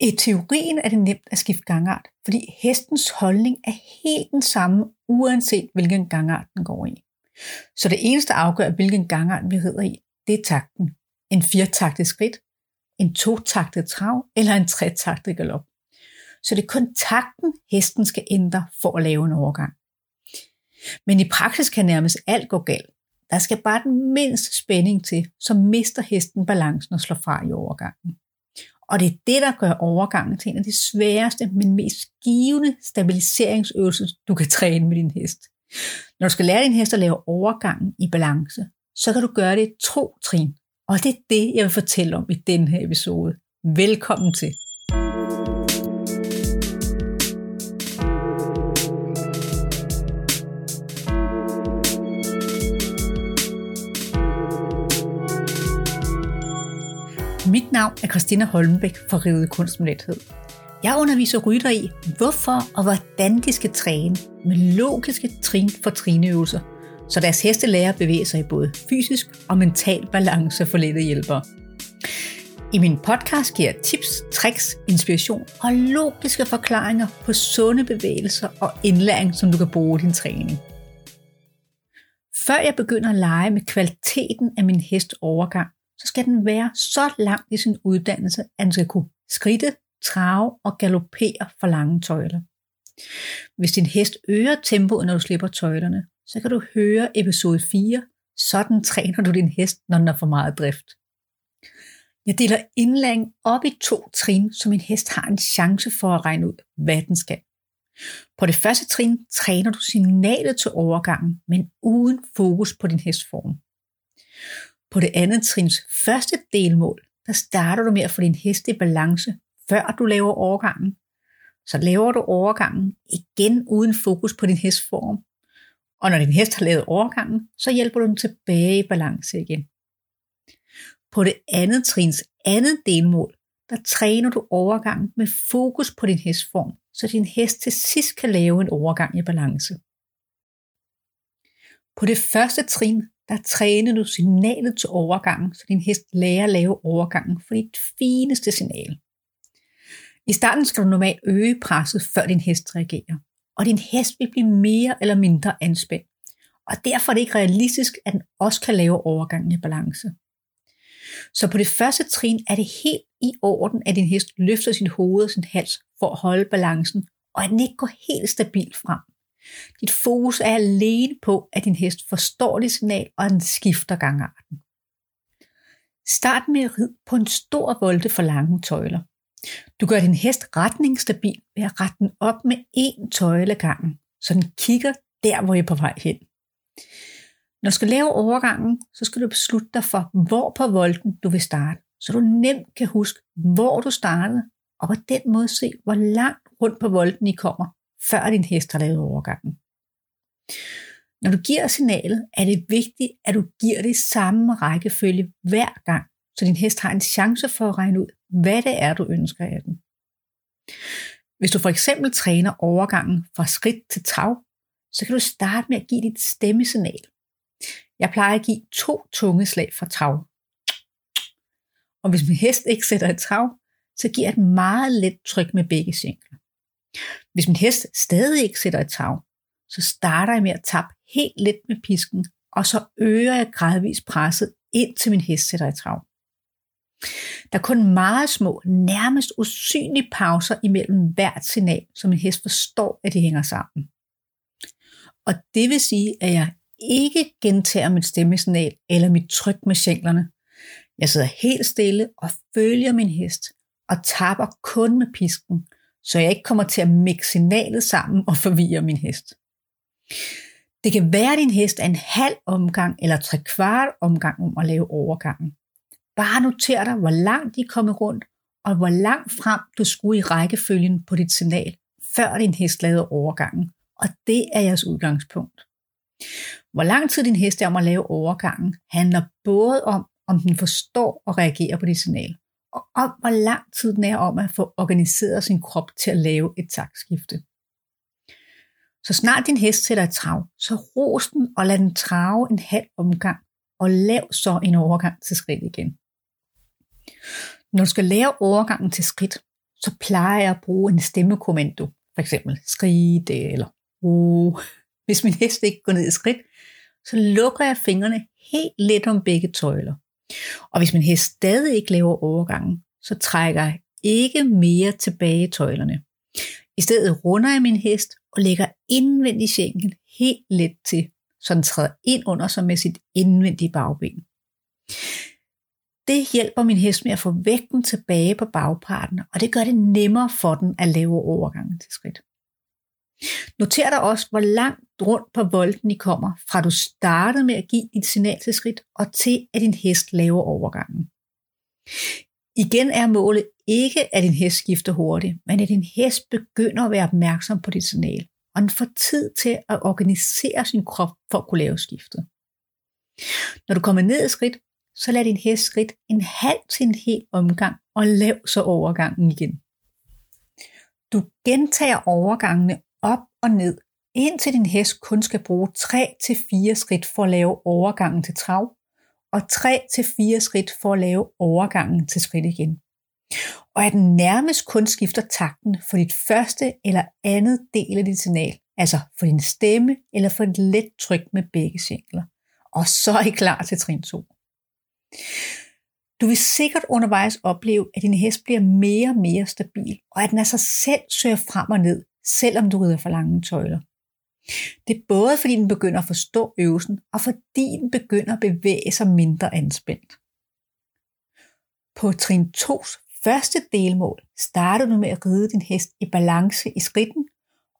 I teorien er det nemt at skifte gangart, fordi hestens holdning er helt den samme, uanset hvilken gangart den går i. Så det eneste afgør, hvilken gangart vi rider i, det er takten. En firtaktet skridt, en totaktet trav eller en tretaktet galop. Så det er kun takten, hesten skal ændre for at lave en overgang. Men i praksis kan nærmest alt gå galt. Der skal bare den mindste spænding til, så mister hesten balancen og slår fra i overgangen. Og det er det, der gør overgangen til en af de sværeste, men mest givende stabiliseringsøvelser, du kan træne med din hest. Når du skal lære din hest at lave overgangen i balance, så kan du gøre det i to trin. Og det er det, jeg vil fortælle om i denne her episode. Velkommen til. Navn er Christina Holmbæk fra Rivet Kunst med Lethed. Jeg underviser rytter i, hvorfor og hvordan de skal træne med logiske trin for trineøvelser, så deres heste lærer at bevæge sig i både fysisk og mental balance for lette hjælpere. I min podcast giver jeg tips, tricks, inspiration og logiske forklaringer på sunde bevægelser og indlæring, som du kan bruge i din træning. Før jeg begynder at lege med kvaliteten af min hest overgang, så skal den være så langt i sin uddannelse, at den skal kunne skridte, trave og galopere for lange tøjler. Hvis din hest øger tempoet, når du slipper tøjlerne, så kan du høre episode 4, sådan træner du din hest, når den har for meget drift. Jeg deler indlæring op i to trin, så min hest har en chance for at regne ud, hvad den skal. På det første trin træner du signalet til overgangen, men uden fokus på din hestform. På det andet trins første delmål, der starter du med at få din hest i balance, før du laver overgangen. Så laver du overgangen igen uden fokus på din hestform. Og når din hest har lavet overgangen, så hjælper du den tilbage i balance igen. På det andet trins andet delmål, der træner du overgangen med fokus på din hestform, så din hest til sidst kan lave en overgang i balance. På det første trin, der træner du signalet til overgangen, så din hest lærer at lave overgangen for dit fineste signal. I starten skal du normalt øge presset, før din hest reagerer, og din hest vil blive mere eller mindre anspændt, og derfor er det ikke realistisk, at den også kan lave overgangen i balance. Så på det første trin er det helt i orden, at din hest løfter sin hoved og sin hals for at holde balancen, og at den ikke går helt stabilt frem. Dit fokus er alene på, at din hest forstår dit signal, og den skifter gangarten. Start med at ride på en stor volte for lange tøjler. Du gør din hest retningsstabil ved at rette den op med én tøjle gangen, så den kigger der, hvor I er på vej hen. Når du skal lave overgangen, så skal du beslutte dig for, hvor på volden du vil starte, så du nemt kan huske, hvor du startede, og på den måde se, hvor langt rundt på volden I kommer, før din hest har lavet overgangen. Når du giver signalet, er det vigtigt, at du giver det i samme rækkefølge hver gang, så din hest har en chance for at regne ud, hvad det er, du ønsker af den. Hvis du for eksempel træner overgangen fra skridt til trav, så kan du starte med at give dit stemmesignal. Jeg plejer at give to tunge slag fra trav. Og hvis min hest ikke sætter et trav, så giver jeg et meget let tryk med begge sænkler. Hvis min hest stadig ikke sætter et trav, så starter jeg med at tappe helt let med pisken, og så øger jeg gradvist presset, indtil min hest sætter et trav. Der er kun meget små, nærmest usynlige pauser imellem hvert signal, så min hest forstår, at de hænger sammen. Og det vil sige, at jeg ikke gentager mit stemmesignal eller mit tryk med sænklerne. Jeg sidder helt stille og følger min hest og tapper kun med pisken, så jeg ikke kommer til at mixe signalet sammen og forvirre min hest. Det kan være, at din hest er en halv omgang eller tre kvart omgang om at lave overgangen. Bare noter dig, hvor langt de er kommet rundt, og hvor langt frem du skulle i rækkefølgen på dit signal, før din hest lavede overgangen. Og det er jeres udgangspunkt. Hvor lang tid din hest er om at lave overgangen, handler både om, om den forstår og reagerer på dit signal, om hvor lang tid den er om at få organiseret sin krop til at lave et taktskifte. Så snart din hest sætter et trav, så ros den og lad den trave en halv omgang, og lav så en overgang til skridt igen. Når du skal lave overgangen til skridt, så plejer jeg at bruge en stemmekommando. For eksempel skridt eller ro. Hvis min hest ikke går ned i skridt, så lukker jeg fingrene helt let om begge tøjler. Og hvis min hest stadig ikke laver overgangen, så trækker jeg ikke mere tilbage i tøjlerne. I stedet runder jeg min hest og lægger indvendig skænken helt let til, så den træder ind under sig med sit indvendige bagben. Det hjælper min hest med at få vægten tilbage på bagparten, og det gør det nemmere for den at lave overgangen til skridt. Noter dig også, hvor langt rundt på volden I kommer, fra du startede med at give dit signal til skridt, og til at din hest laver overgangen. Igen er målet ikke, at din hest skifter hurtigt, men at din hest begynder at være opmærksom på dit signal, og den får tid til at organisere sin krop for at kunne lave skiftet. Når du kommer ned i skridt, så lad din hest skridt en halv til en hel omgang, og lav så overgangen igen. Du gentager overgangene op og ned, indtil din hest kun skal bruge 3-4 skridt for at lave overgangen til trav, og 3-4 skridt for at lave overgangen til skridt igen. Og at den nærmest kun skifter takten for dit første eller andet del af dit signal, altså for din stemme eller for et let tryk med begge singler. Og så er I klar til trin 2. Du vil sikkert undervejs opleve, at din hest bliver mere og mere stabil, og at den af sig selv søger frem og ned, selvom du rider for lange tøjler. Det er både fordi den begynder at forstå øvelsen, og fordi den begynder at bevæge sig mindre anspændt. På trin 2's første delmål starter du med at ride din hest i balance i skridten,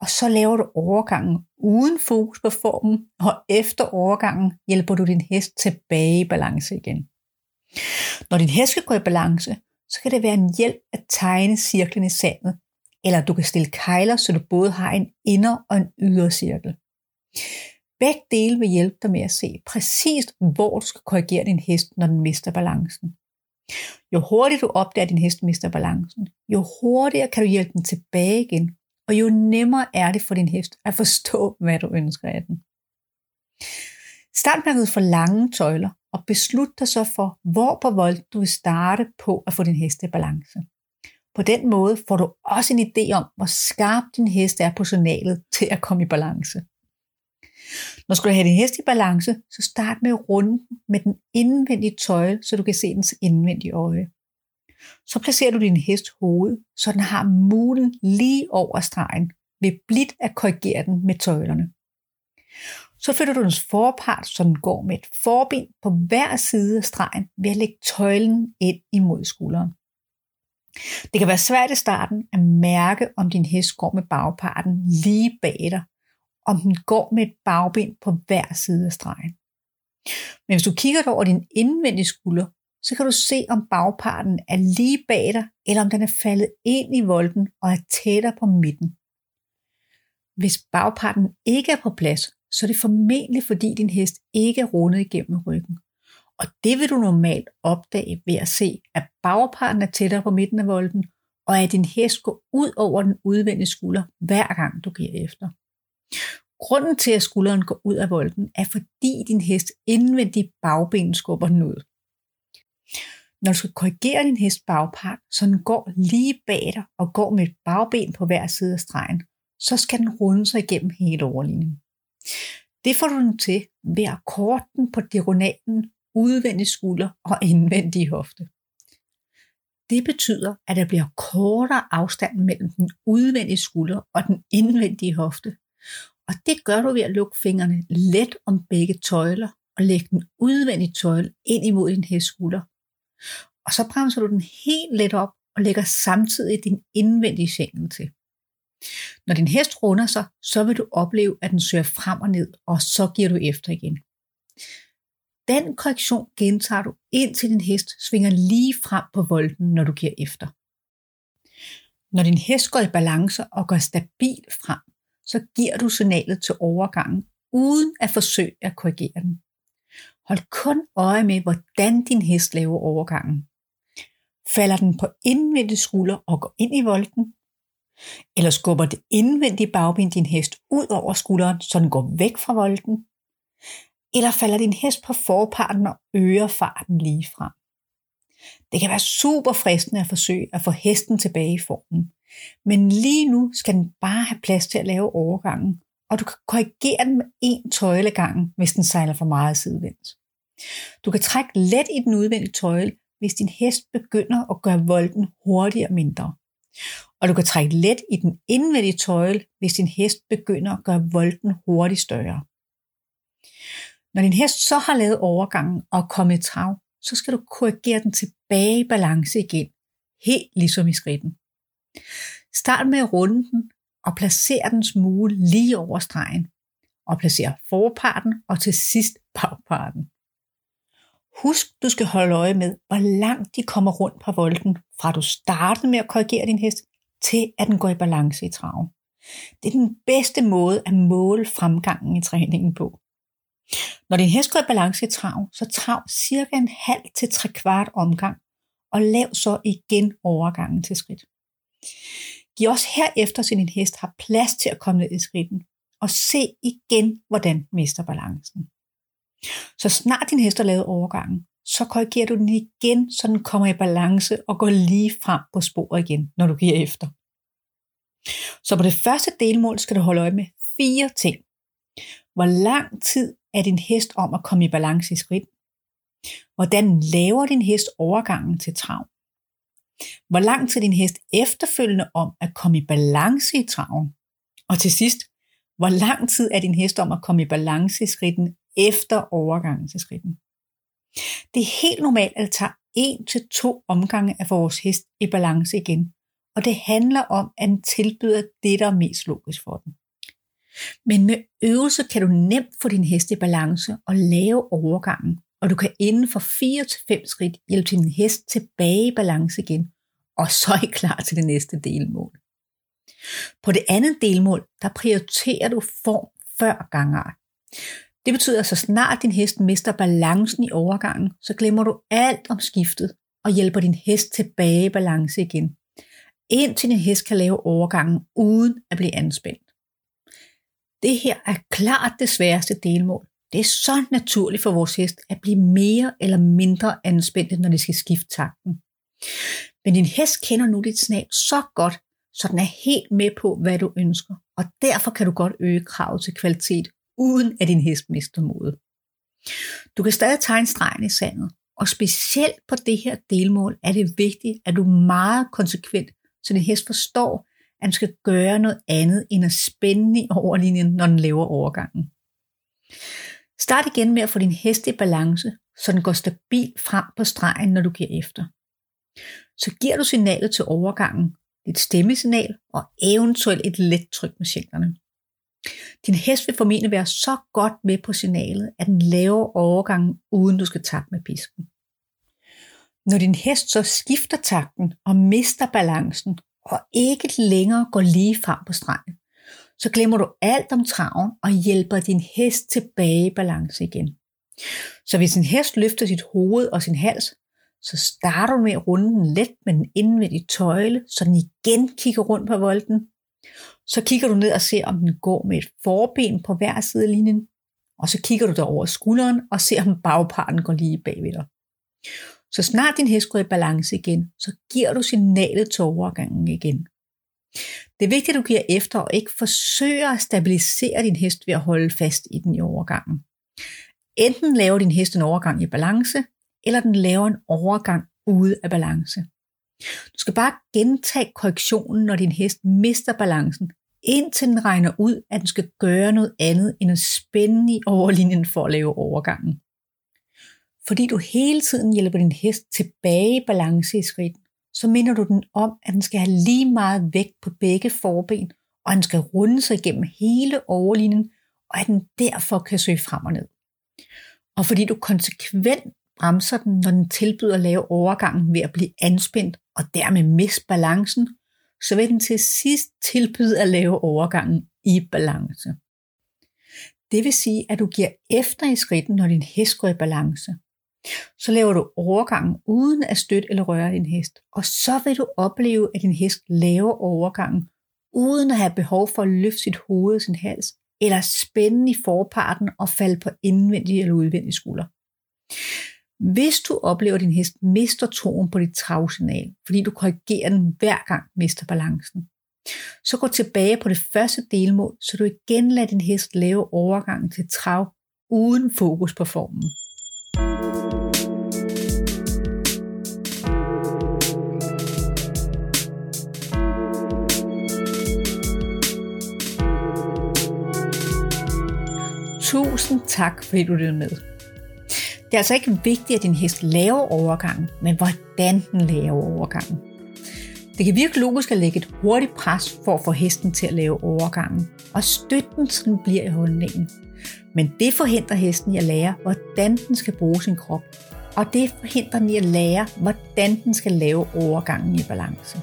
og så laver du overgangen uden fokus på formen, og efter overgangen hjælper du din hest tilbage i balance igen. Når din hest skal gå i balance, så kan det være en hjælp at tegne cirklen i sandet, eller du kan stille kejler, så du både har en inner- og en ydre cirkel. Begge dele vil hjælpe dig med at se præcist, hvor du skal korrigere din hest, når den mister balancen. Jo hurtigere du opdager, at din hest mister balancen, jo hurtigere kan du hjælpe den tilbage igen, og jo nemmere er det for din hest at forstå, hvad du ønsker af den. Start med at for lange tøjler, og beslut dig så for, hvor på vold du vil starte på at få din hest i balance. På den måde får du også en idé om, hvor skarp din hest er på signalet til at komme i balance. Når du have din hest i balance, så start med at runde med den indvendige tøjle, så du kan se dens indvendige øje. Så placerer du din hest hoved, så den har mulen lige over stregen, ved blidt at korrigere den med tøjlerne. Så flytter du dens forpart, så den går med et forben på hver side af stregen ved at lægge tøjlen ind imod skulderen. Det kan være svært i starten at mærke, om din hest går med bagparten lige bag dig, om den går med et bagben på hver side af stregen. Men hvis du kigger over din indvendige skulder, så kan du se, om bagparten er lige bag dig, eller om den er faldet ind i volden og er tættere på midten. Hvis bagparten ikke er på plads, så er det formentlig fordi din hest ikke er rundet igennem ryggen. Og det vil du normalt opdage ved at se, at bagparten er tættere på midten af volden, og at din hest går ud over den udvendige skulder, hver gang du giver efter. Grunden til, at skulderen går ud af volden, er fordi din hest indvendigt bagben skubber den ud. Når du skal korrigere din hest bagpart, så den går lige bag dig og går med et bagben på hver side af stregen, så skal den runde sig igennem hele overlinjen. Det får du den til ved at korte den på diagonalen udvendig skulder og indvendig hofte. Det betyder, at der bliver kortere afstand mellem den udvendige skulder og den indvendige hofte. Og det gør du ved at lukke fingrene let om begge tøjler og lægge den udvendige tøjle ind imod din hestskulder. Og så bremser du den helt let op og lægger samtidig din indvendige sengen til. Når din hest runder sig, så vil du opleve, at den søger frem og ned, og så giver du efter igen. Den korrektion gentager du, indtil din hest svinger lige frem på volden, når du giver efter. Når din hest går i balance og går stabil frem, så giver du signalet til overgangen, uden at forsøge at korrigere den. Hold kun øje med, hvordan din hest laver overgangen. Falder den på indvendig skulder og går ind i volden? Eller skubber det indvendige bagben din hest ud over skulderen, så den går væk fra volden? Eller falder din hest på forparten og øger farten lige frem? Det kan være super fristende at forsøge at få hesten tilbage i formen. Men lige nu skal den bare have plads til at lave overgangen, og du kan korrigere den med en tøjle gangen, hvis den sejler for meget sidevendt. Du kan trække let i den udvendige tøjle, hvis din hest begynder at gøre volden hurtigere og mindre. Og du kan trække let i den indvendige tøjle, hvis din hest begynder at gøre volden hurtigt større. Når din hest så har lavet overgangen og kommet i trav, så skal du korrigere den tilbage i balance igen, helt ligesom i skridten. Start med at runde den og placere den smule lige over stregen, og placere forparten og til sidst bagparten. Husk, du skal holde øje med, hvor langt de kommer rundt på volden, fra du startede med at korrigere din hest, til at den går i balance i traven. Det er den bedste måde at måle fremgangen i træningen på. Når din hest går i balance i trav, så trav cirka en halv til tre kvart omgang, og lav så igen overgangen til skridt. Giv også herefter, så din hest har plads til at komme ned i skridten, og se igen, hvordan den mister balancen. Så snart din hest har lavet overgangen, så korrigerer du den igen, så den kommer i balance og går lige frem på sporet igen, når du giver efter. Så på det første delmål skal du holde øje med fire ting. Hvor lang tid er din hest om at komme i balance i skridt? Hvordan laver din hest overgangen til trav? Hvor lang tid din hest efterfølgende om at komme i balance i traven? Og til sidst, hvor lang tid er din hest om at komme i balance i skridten efter overgangen til skridten? Det er helt normalt, at det tager en til to omgange af vores hest i balance igen, og det handler om, at den tilbyder det, der er mest logisk for den. Men med øvelse kan du nemt få din hest i balance og lave overgangen, og du kan inden for 4-5 skridt hjælpe din hest tilbage i balance igen, og så er I klar til det næste delmål. På det andet delmål, der prioriterer du form før gangart. Det betyder, at så snart din hest mister balancen i overgangen, så glemmer du alt om skiftet og hjælper din hest tilbage i balance igen. Indtil din hest kan lave overgangen uden at blive anspændt. Det her er klart det sværeste delmål. Det er så naturligt for vores hest at blive mere eller mindre anspændt, når de skal skifte takten. Men din hest kender nu dit snab så godt, så den er helt med på, hvad du ønsker, og derfor kan du godt øge kravet til kvalitet, uden at din hest mister modet. Du kan stadig tegne stregen i sandet, og specielt på det her delmål er det vigtigt, at du er meget konsekvent, så din hest forstår, at den skal gøre noget andet end at spænde i overlinjen, når den laver overgangen. Start igen med at få din hest i balance, så den går stabilt frem på stregen, når du giver efter. Så giver du signalet til overgangen, dit stemmesignal og eventuelt et let tryk med sjælerne. Din hest vil formentlig være så godt med på signalet, at den laver overgangen, uden du skal tappe med pisken. Når din hest så skifter takten og mister balancen, og ikke længere går lige frem på stregen, så glemmer du alt om traven og hjælper din hest tilbage i balance igen. Så hvis en hest løfter sit hoved og sin hals, så starter du med at runde den let med den indvendige tøjle, så den igen kigger rundt på volden. Så kigger du ned og ser, om den går med et forben på hver side af linjen. Og så kigger du dig over skulderen og ser, om bagparten går lige bagved dig. Så snart din hest går i balance igen, så giver du signalet til overgangen igen. Det er vigtigt, at du giver efter og ikke forsøger at stabilisere din hest ved at holde fast i den i overgangen. Enten laver din hest en overgang i balance, eller den laver en overgang ude af balance. Du skal bare gentage korrektionen, når din hest mister balancen, indtil den regner ud, at den skal gøre noget andet end at spænde i overlinjen for at lave overgangen. Fordi du hele tiden hjælper din hest tilbage i balance i skridt, så minder du den om, at den skal have lige meget vægt på begge forben, og den skal runde sig igennem hele overlinjen, og at den derfor kan søge frem og ned. Og fordi du konsekvent bremser den, når den tilbyder at lave overgangen ved at blive anspændt og dermed miste balancen, så vil den til sidst tilbyde at lave overgangen i balance. Det vil sige, at du giver efter i skridten, når din hest går i balance. Så laver du overgangen uden at støtte eller røre din hest, og så vil du opleve, at din hest laver overgangen uden at have behov for at løfte sit hoved og sin hals, eller spænde i forparten og falde på indvendig eller udvendig skulder. Hvis du oplever, at din hest mister troen på dit travsignal, fordi du korrigerer den hver gang mister balancen, så gå tilbage på det første delmål, så du igen lader din hest lave overgangen til trav uden fokus på formen. Tusind tak, fordi du lyttede med. Det er altså ikke vigtigt, at din hest laver overgangen, men hvordan den laver overgangen. Det kan virke logisk at lægge et hurtigt pres for at få hesten til at lave overgangen, og støtte den, så den bliver i holdningen. Men det forhindrer hesten i at lære, hvordan den skal bruge sin krop, og det forhindrer den i at lære, hvordan den skal lave overgangen i balance.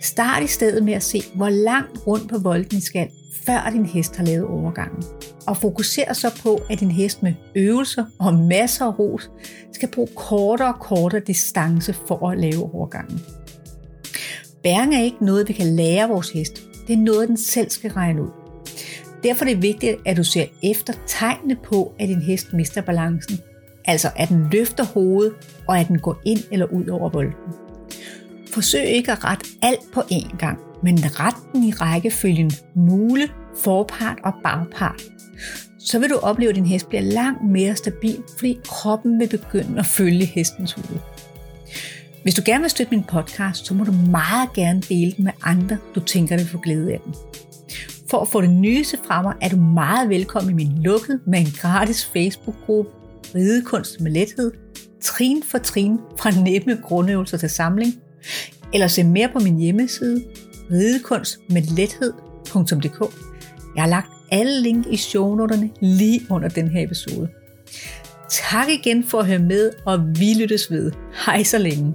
Start i stedet med at se, hvor langt rundt på volden skal, før din hest har lavet overgangen. Og fokuser så på, at din hest med øvelser og masser af ros skal bruge kortere og kortere distance for at lave overgangen. Bæring er ikke noget, vi kan lære vores hest. Det er noget, den selv skal regne ud. Derfor er det vigtigt, at du ser efter tegnene på, at din hest mister balancen. Altså at den løfter hovedet, og at den går ind eller ud over volden. Forsøg ikke at rette alt på én gang, men ret den i rækkefølgen mule, forpart og bagpart. Så vil du opleve, at din hest bliver langt mere stabil, fordi kroppen vil begynde at følge hestens hoved. Hvis du gerne vil støtte min podcast, så må du meget gerne dele den med andre, du tænker, vil få glæde af den. For at få det nyeste fra mig, er du meget velkommen i min lukkede, med en gratis Facebook-gruppe, Ridekunst med lethed, trin for trin fra nemme grundøvelser til samling, eller se mere på min hjemmeside, ridekunstmedlethed.dk. Jeg har lagt alle link i shownoterne lige under den her episode. Tak igen for at høre med, og vi lyttes ved. Hej så længe.